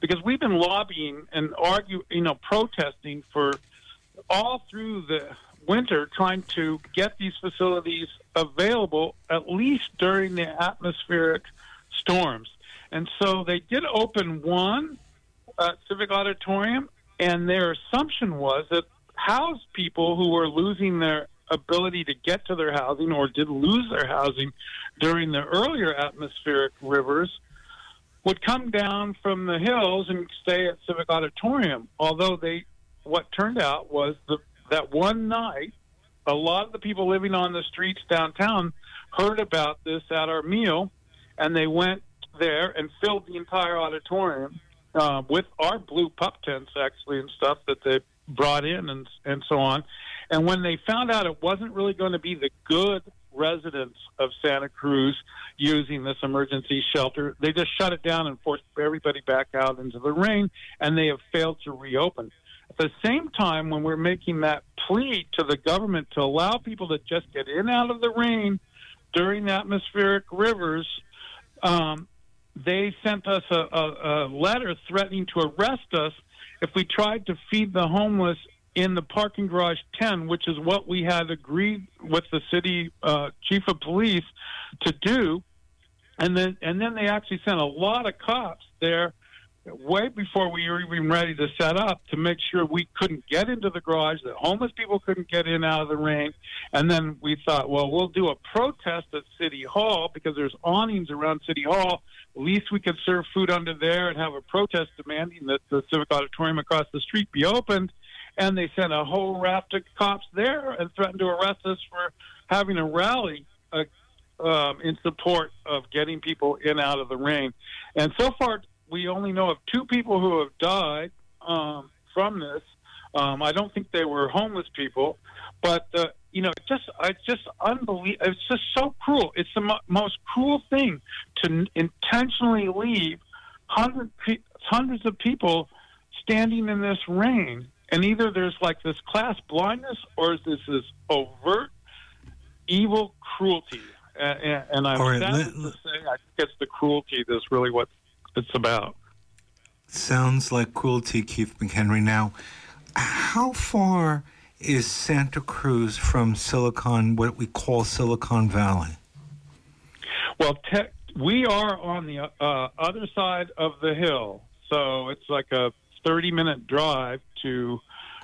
because we've been lobbying and argue, you know, protesting for all through the winter trying to get these facilities available at least during the atmospheric storms. And so they did open one uh, Civic Auditorium, and their assumption was that house people who were losing their ability to get to their housing or did lose their housing during the earlier atmospheric rivers would come down from the hills and stay at Civic Auditorium. Although they, what turned out was the, that one night, a lot of the people living on the streets downtown heard about this at our meal, and they went there and filled the entire auditorium uh, with our blue pup tents actually and stuff that they brought in and and so on. And when they found out it wasn't really going to be the good residents of Santa Cruz using this emergency shelter, they just shut it down and forced everybody back out into the rain, and they have failed to reopen. At the same time, when we're making that plea to the government to allow people to just get in out of the rain during atmospheric rivers, um, they sent us a, a, a letter threatening to arrest us if we tried to feed the homeless in the parking garage 10, which is what we had agreed with the city uh, chief of police to do. And then, and then they actually sent a lot of cops there way before we were even ready to set up to make sure we couldn't get into the garage, that homeless people couldn't get in out of the rain. And then we thought, well, we'll do a protest at City Hall because there's awnings around City Hall. At least we could serve food under there and have a protest demanding that the Civic Auditorium across the street be opened. And they sent a whole raft of cops there and threatened to arrest us for having a rally uh, um, in support of getting people in out of the rain. And so far, we only know of two people who have died um, from this. Um, I don't think they were homeless people, but uh, you know, just it's just unbelievable. It's just so cruel. It's the mo- most cruel thing to n- intentionally leave hundred pe- hundreds of people standing in this rain, and either there's like this class blindness or this is overt evil cruelty. And, and I'm right, sad let- to say I think it's the cruelty that's really what it's about. Sounds like cruelty, Keith McHenry. Now, how far is Santa Cruz from Silicon, what we call Silicon Valley? Well, te- we are on the uh, other side of the hill, so it's like a 30 minute drive to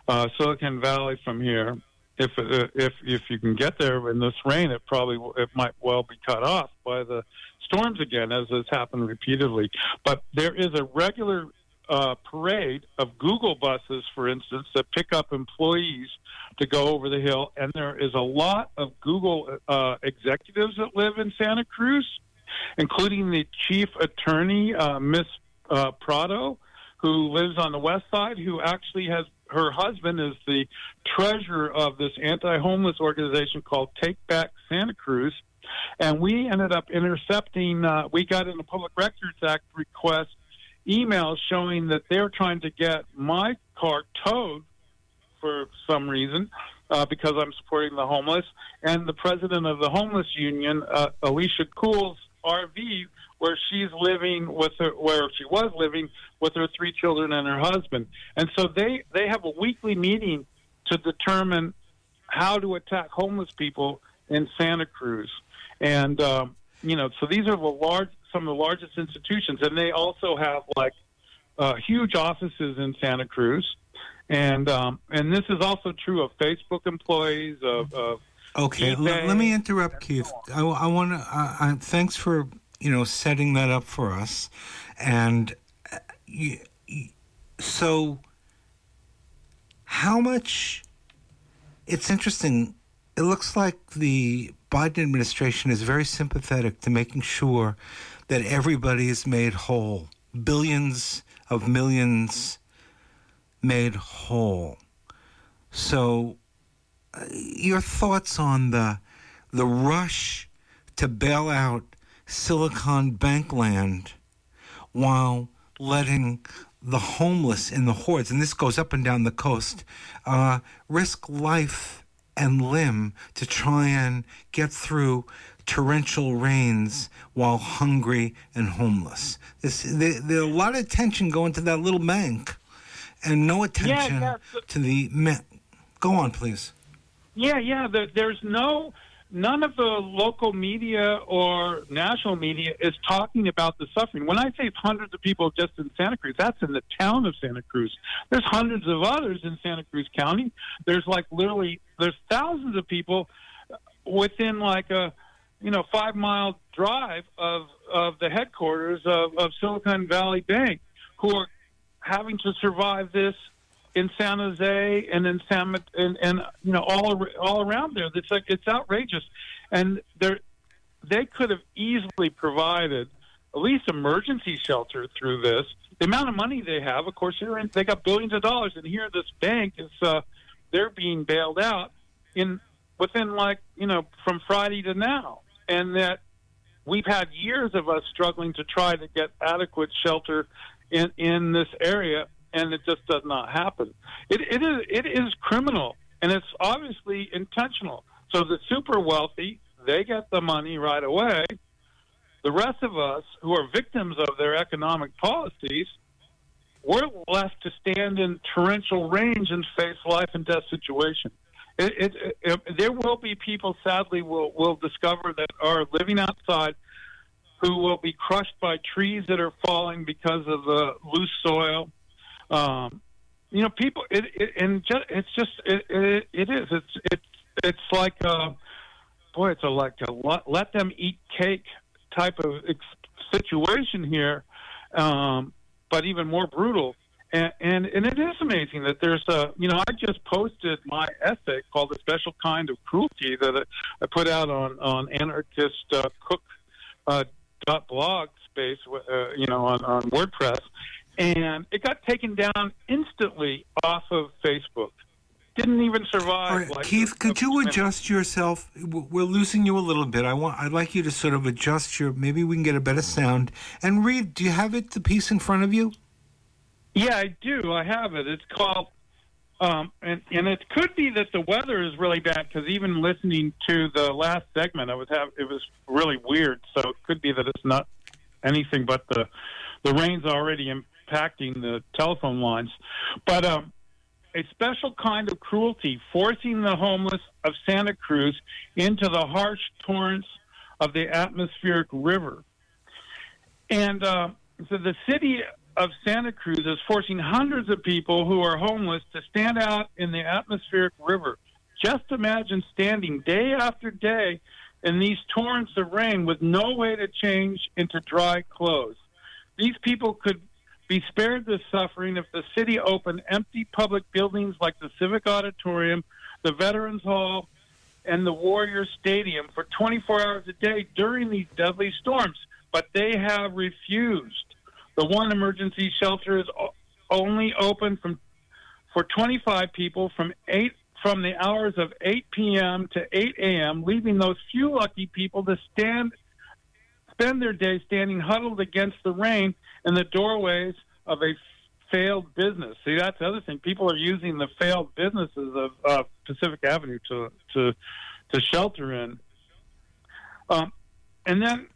uh, Silicon Valley from here. If uh, if if you can get there in this rain, it probably it might well be cut off by the storms again, as has happened repeatedly. But there is a regular uh, parade of Google buses, for instance, that pick up employees to go over the hill, and there is a lot of Google uh, executives that live in Santa Cruz, including the chief attorney, uh, Miss uh, Prado, who lives on the west side, who actually has her husband is the treasurer of this anti-homeless organization called Take Back Santa Cruz, and we ended up intercepting. Uh, we got in a Public Records Act request emails showing that they're trying to get my car towed for some reason uh, because I'm supporting the homeless, and the president of the homeless union, uh, Alicia Kuhl's RV, where she's living with her, where she was living with her three children and her husband, and so they they have a weekly meeting to determine how to attack homeless people in Santa Cruz, and um, you know, so these are the large some of the largest institutions, and they also have like uh, huge offices in Santa Cruz, and um, and this is also true of Facebook employees of. of okay, let me interrupt, Keith. I, I want to. Uh, thanks for you know setting that up for us, and uh, so how much? It's interesting. It looks like the Biden administration is very sympathetic to making sure that everybody is made whole. Billions of millions made whole. So, uh, your thoughts on the the rush to bail out Silicon Bank land while letting the homeless in the hordes, and this goes up and down the coast, uh, risk life and limb to try and get through torrential rains while hungry and homeless. There, there's a lot of attention going to that little bank and no attention yeah, to the men. Go on, please. Yeah, yeah. There, there's no, none of the local media or national media is talking about the suffering. When I say hundreds of people just in Santa Cruz, that's in the town of Santa Cruz. There's hundreds of others in Santa Cruz County. There's like literally, there's thousands of people within like a you know, five mile drive of of the headquarters of, of Silicon Valley Bank, who are having to survive this in San Jose and in San and, and you know all all around there. It's like it's outrageous, and they they could have easily provided at least emergency shelter through this. The amount of money they have, of course, in, they got billions of dollars, and here this bank is uh, they're being bailed out in within like you know from Friday to now and that we've had years of us struggling to try to get adequate shelter in in this area, and it just does not happen. It, it is it is criminal, and it's obviously intentional. So the super wealthy they get the money right away. The rest of us who are victims of their economic policies, we're left to stand in torrential rains and face life and death situations. It, it, it, there will be people, sadly, will will discover that are living outside who will be crushed by trees that are falling because of the loose soil. Um, you know, people, it, it, and just, it's just, it, it, it is. It's, it's, it's like, uh, boy, it's a, like a let, let them eat cake type of ex- situation here, um, but even more brutal. And, and, and it is amazing that there's a you know I just posted my essay called "A Special Kind of Cruelty" that I put out on on anarchist uh, cook uh, dot blog space uh, you know on, on WordPress, and it got taken down instantly off of Facebook. Didn't even survive. like Keith, could you adjust yourself? We're losing you a little bit. I want. I'd like you to sort of adjust your. Maybe we can get a better sound and read. Do you have it the piece in front of you? Yeah, I do. I have it. It's called, um, and and it could be that the weather is really bad because even listening to the last segment, I was have it was really weird. So it could be that it's not anything but the the rain's already impacting the telephone lines. But um, a special kind of cruelty, forcing the homeless of Santa Cruz into the harsh torrents of the atmospheric river. And uh, so the city of Santa Cruz is forcing hundreds of people who are homeless to stand out in the atmospheric river Just imagine standing day after day in these torrents of rain with no way to change into dry clothes. These people could be spared this suffering if the city opened empty public buildings like the Civic Auditorium, the Veterans Hall, and the Warrior Stadium for 24 hours a day during these deadly storms. But they have refused. The one emergency shelter is only open from for 25 people from 8 from the hours of 8 p.m. to 8 a.m., leaving those few lucky people to stand spend their day standing huddled against the rain in the doorways of a failed business. See, that's the other thing. People are using the failed businesses of uh, Pacific Avenue to to to shelter in. Um, and then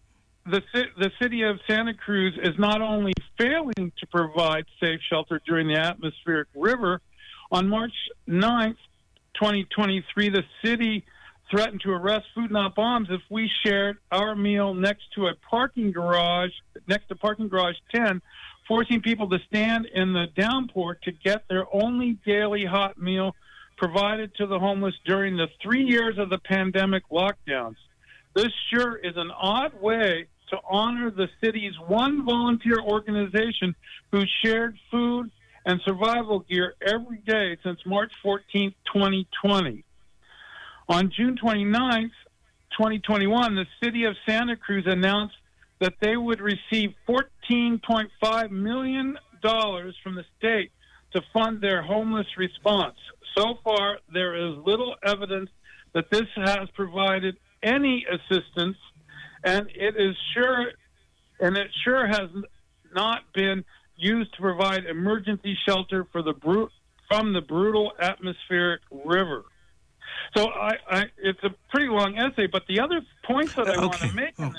the the city of Santa Cruz is not only failing to provide safe shelter during the atmospheric river. On March 9th, 2023, the city threatened to arrest Food Not Bombs if we shared our meal next to a parking garage, next to parking garage 10, forcing people to stand in the downpour to get their only daily hot meal provided to the homeless during the three years of the pandemic lockdowns. This sure is an odd way to honor the city's one volunteer organization who shared food and survival gear every day since March 14, 2020. On June 29, 2021, the city of Santa Cruz announced that they would receive $14.5 million from the state to fund their homeless response. So far, there is little evidence that this has provided any assistance, and it is sure, and it sure has not been used to provide emergency shelter for the brute from the brutal atmospheric river. So I, I, it's a pretty long essay, but the other points that I okay. want to make oh.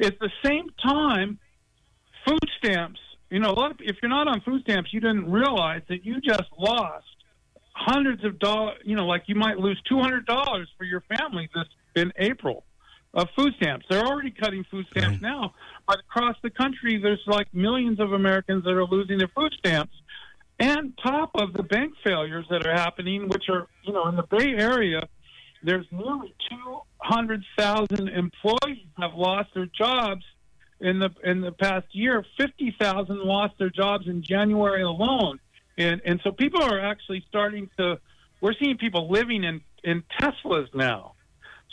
at the same time, food stamps. You know, a lot of if you're not on food stamps, you didn't realize that you just lost hundreds of dollars. You know, like you might lose two hundred dollars for your family this in April of food stamps. They're already cutting food stamps right. now, but across the country, there's like millions of Americans that are losing their food stamps. And top of the bank failures that are happening, which are, you know, in the Bay Area, there's nearly 200,000 employees have lost their jobs in the in the past year. 50,000 lost their jobs in January alone. And and so people are actually starting to we're seeing people living in in Teslas now.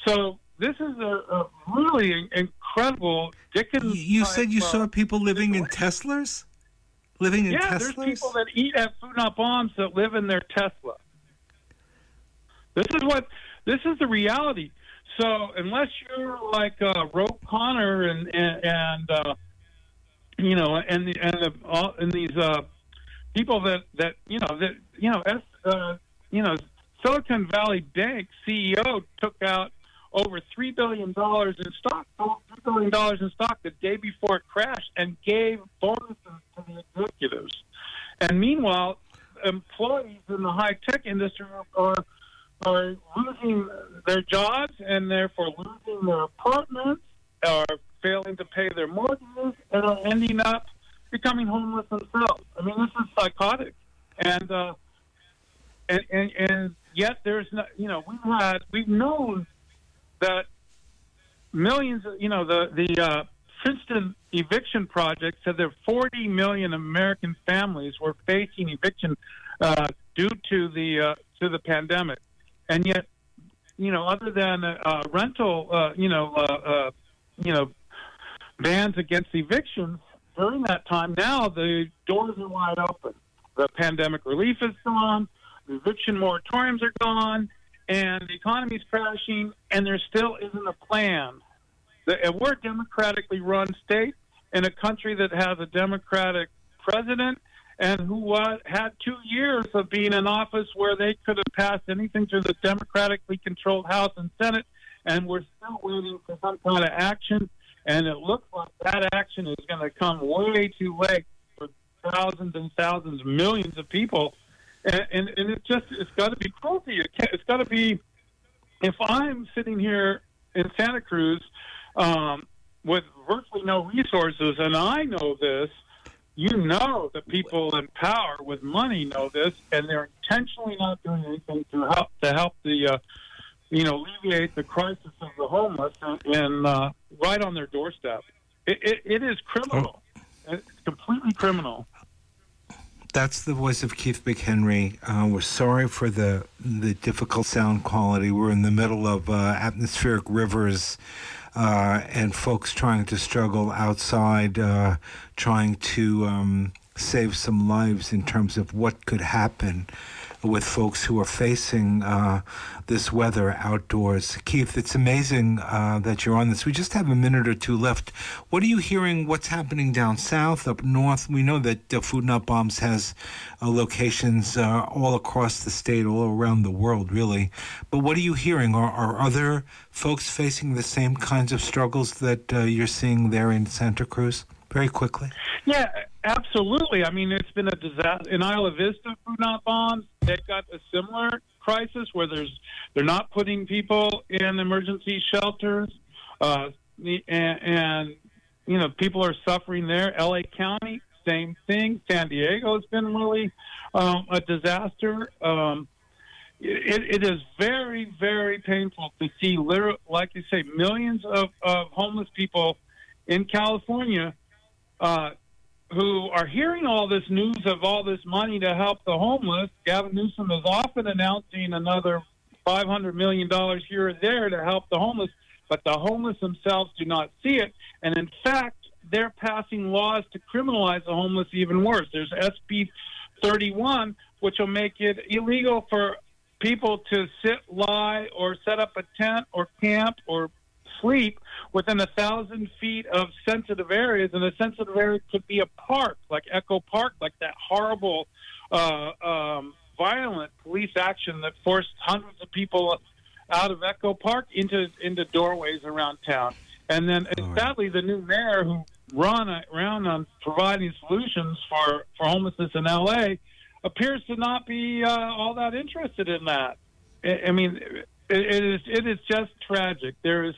So this is a, a really incredible Dickens. You said you saw people living in Teslas. Living in yeah, Teslas. there's people that eat at Food Not Bombs that live in their Tesla. This is what this is the reality. So unless you're like uh, Ro Khanna and and, and uh, you know and the, and the, all, and these uh, people that that you know that you know as uh, you know Silicon Valley Bank CEO took out over three billion dollars in stock, three billion dollars in stock the day before it crashed, and gave bonuses to the executives. And meanwhile, employees in the high tech industry are are losing their jobs and therefore losing their apartments, are failing to pay their mortgages, and are ending up becoming homeless themselves. I mean, this is psychotic, and uh, and, and and yet there's no, you know, we've had we've known that millions, you know, the the uh, eviction project said that 40 million American families were facing eviction uh, due to the uh, to the pandemic, and yet, you know, other than uh, rental, uh, you know, uh, uh, you know, bans against evictions during that time, now the doors are wide open. The pandemic relief is gone. The eviction moratoriums are gone and the economy is crashing, and there still isn't a plan. The, we're a democratically run state in a country that has a democratic president and who had two years of being in office where they could have passed anything through the democratically controlled House and Senate, and we're still waiting for some kind of action. And it looks like that action is going to come way too late for thousands and thousands, millions of people and, and, and it just it's got to be cruelty. It it's got to be. If I'm sitting here in Santa Cruz um, with virtually no resources, and I know this, you know the people in power with money know this, and they're intentionally not doing anything to help to help the uh, you know alleviate the crisis of the homeless and, uh, right on their doorstep. It, it, it is criminal. Oh. It's completely criminal. That's the voice of Keith McHenry. Uh, we're sorry for the the difficult sound quality. We're in the middle of uh, atmospheric rivers uh, and folks trying to struggle outside, uh, trying to um, save some lives in terms of what could happen with folks who are facing uh, this weather outdoors. Keith, it's amazing uh, that you're on this. We just have a minute or two left. What are you hearing? What's happening down south, up north? We know that uh, Food Not Bombs has uh, locations uh, all across the state, all around the world, really. But what are you hearing? Are, are other folks facing the same kinds of struggles that uh, you're seeing there in Santa Cruz? Very quickly. Yeah, absolutely. I mean, it's been a disaster in Isla Vista. Food Not Bombs they've got a similar crisis where there's they're not putting people in emergency shelters, uh, and, and you know people are suffering there. L.A. County, same thing. San Diego has been really um, a disaster. Um, it, it is very, very painful to see, like you say, millions of, of homeless people in California uh, who are hearing all this news of all this money to help the homeless. Gavin Newsom is often announcing another $500 million here or there to help the homeless, but the homeless themselves do not see it. And in fact, they're passing laws to criminalize the homeless even worse. There's SB 31, which will make it illegal for people to sit, lie, or set up a tent or camp or sleep within a thousand feet of sensitive areas, and a sensitive area could be a park, like Echo Park, like that horrible, uh, um, violent police action that forced hundreds of people out of Echo Park into into doorways around town. And then, sadly, the new mayor who run around on providing solutions for for homelessness in L.A. appears to not be uh, all that interested in that. I, I mean, it, it is it is just tragic. There is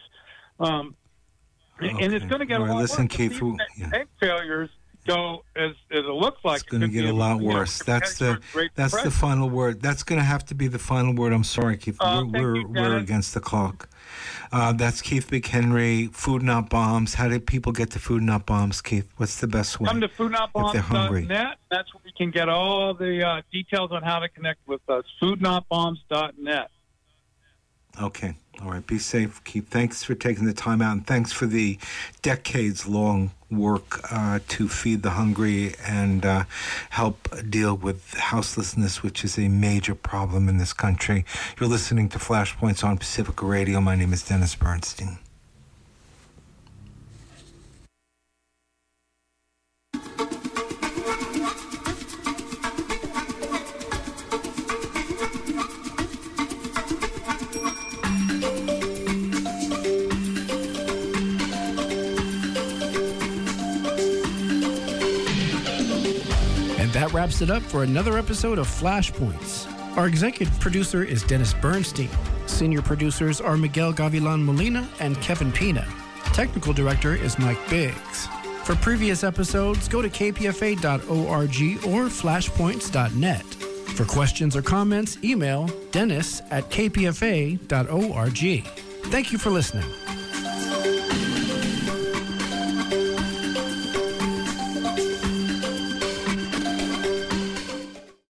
um, okay. And it's going to get All right, a lot listen, worse. Keith, yeah. tank failures go as, as it looks like. It's going to get a lot worse. That's the that's the final word. That's going to have to be the final word. I'm sorry, Keith. Uh, we're we're, we're against the clock. Uh, that's Keith McHenry. Food Not Bombs. How do people get to Food Not Bombs, Keith? What's the best way? Come to foodnotbombs.net. That's where you can get all the uh, details on how to connect with us. Foodnotbombs.net. Okay. All right. Be safe. Keith, thanks for taking the time out and thanks for the decades long work uh, to feed the hungry and uh, help deal with houselessness, which is a major problem in this country. You're listening to Flashpoints on Pacifica Radio. My name is Dennis Bernstein. Wraps it up for another episode of Flashpoints. Our executive producer is Dennis Bernstein. Senior producers are Miguel Gavilan Molina and Kevin Pina. Technical director is Mike Biggs. For previous episodes, go to kpfa.org or flashpoints.net. For questions or comments, email dennis at kpfa.org. Thank you for listening.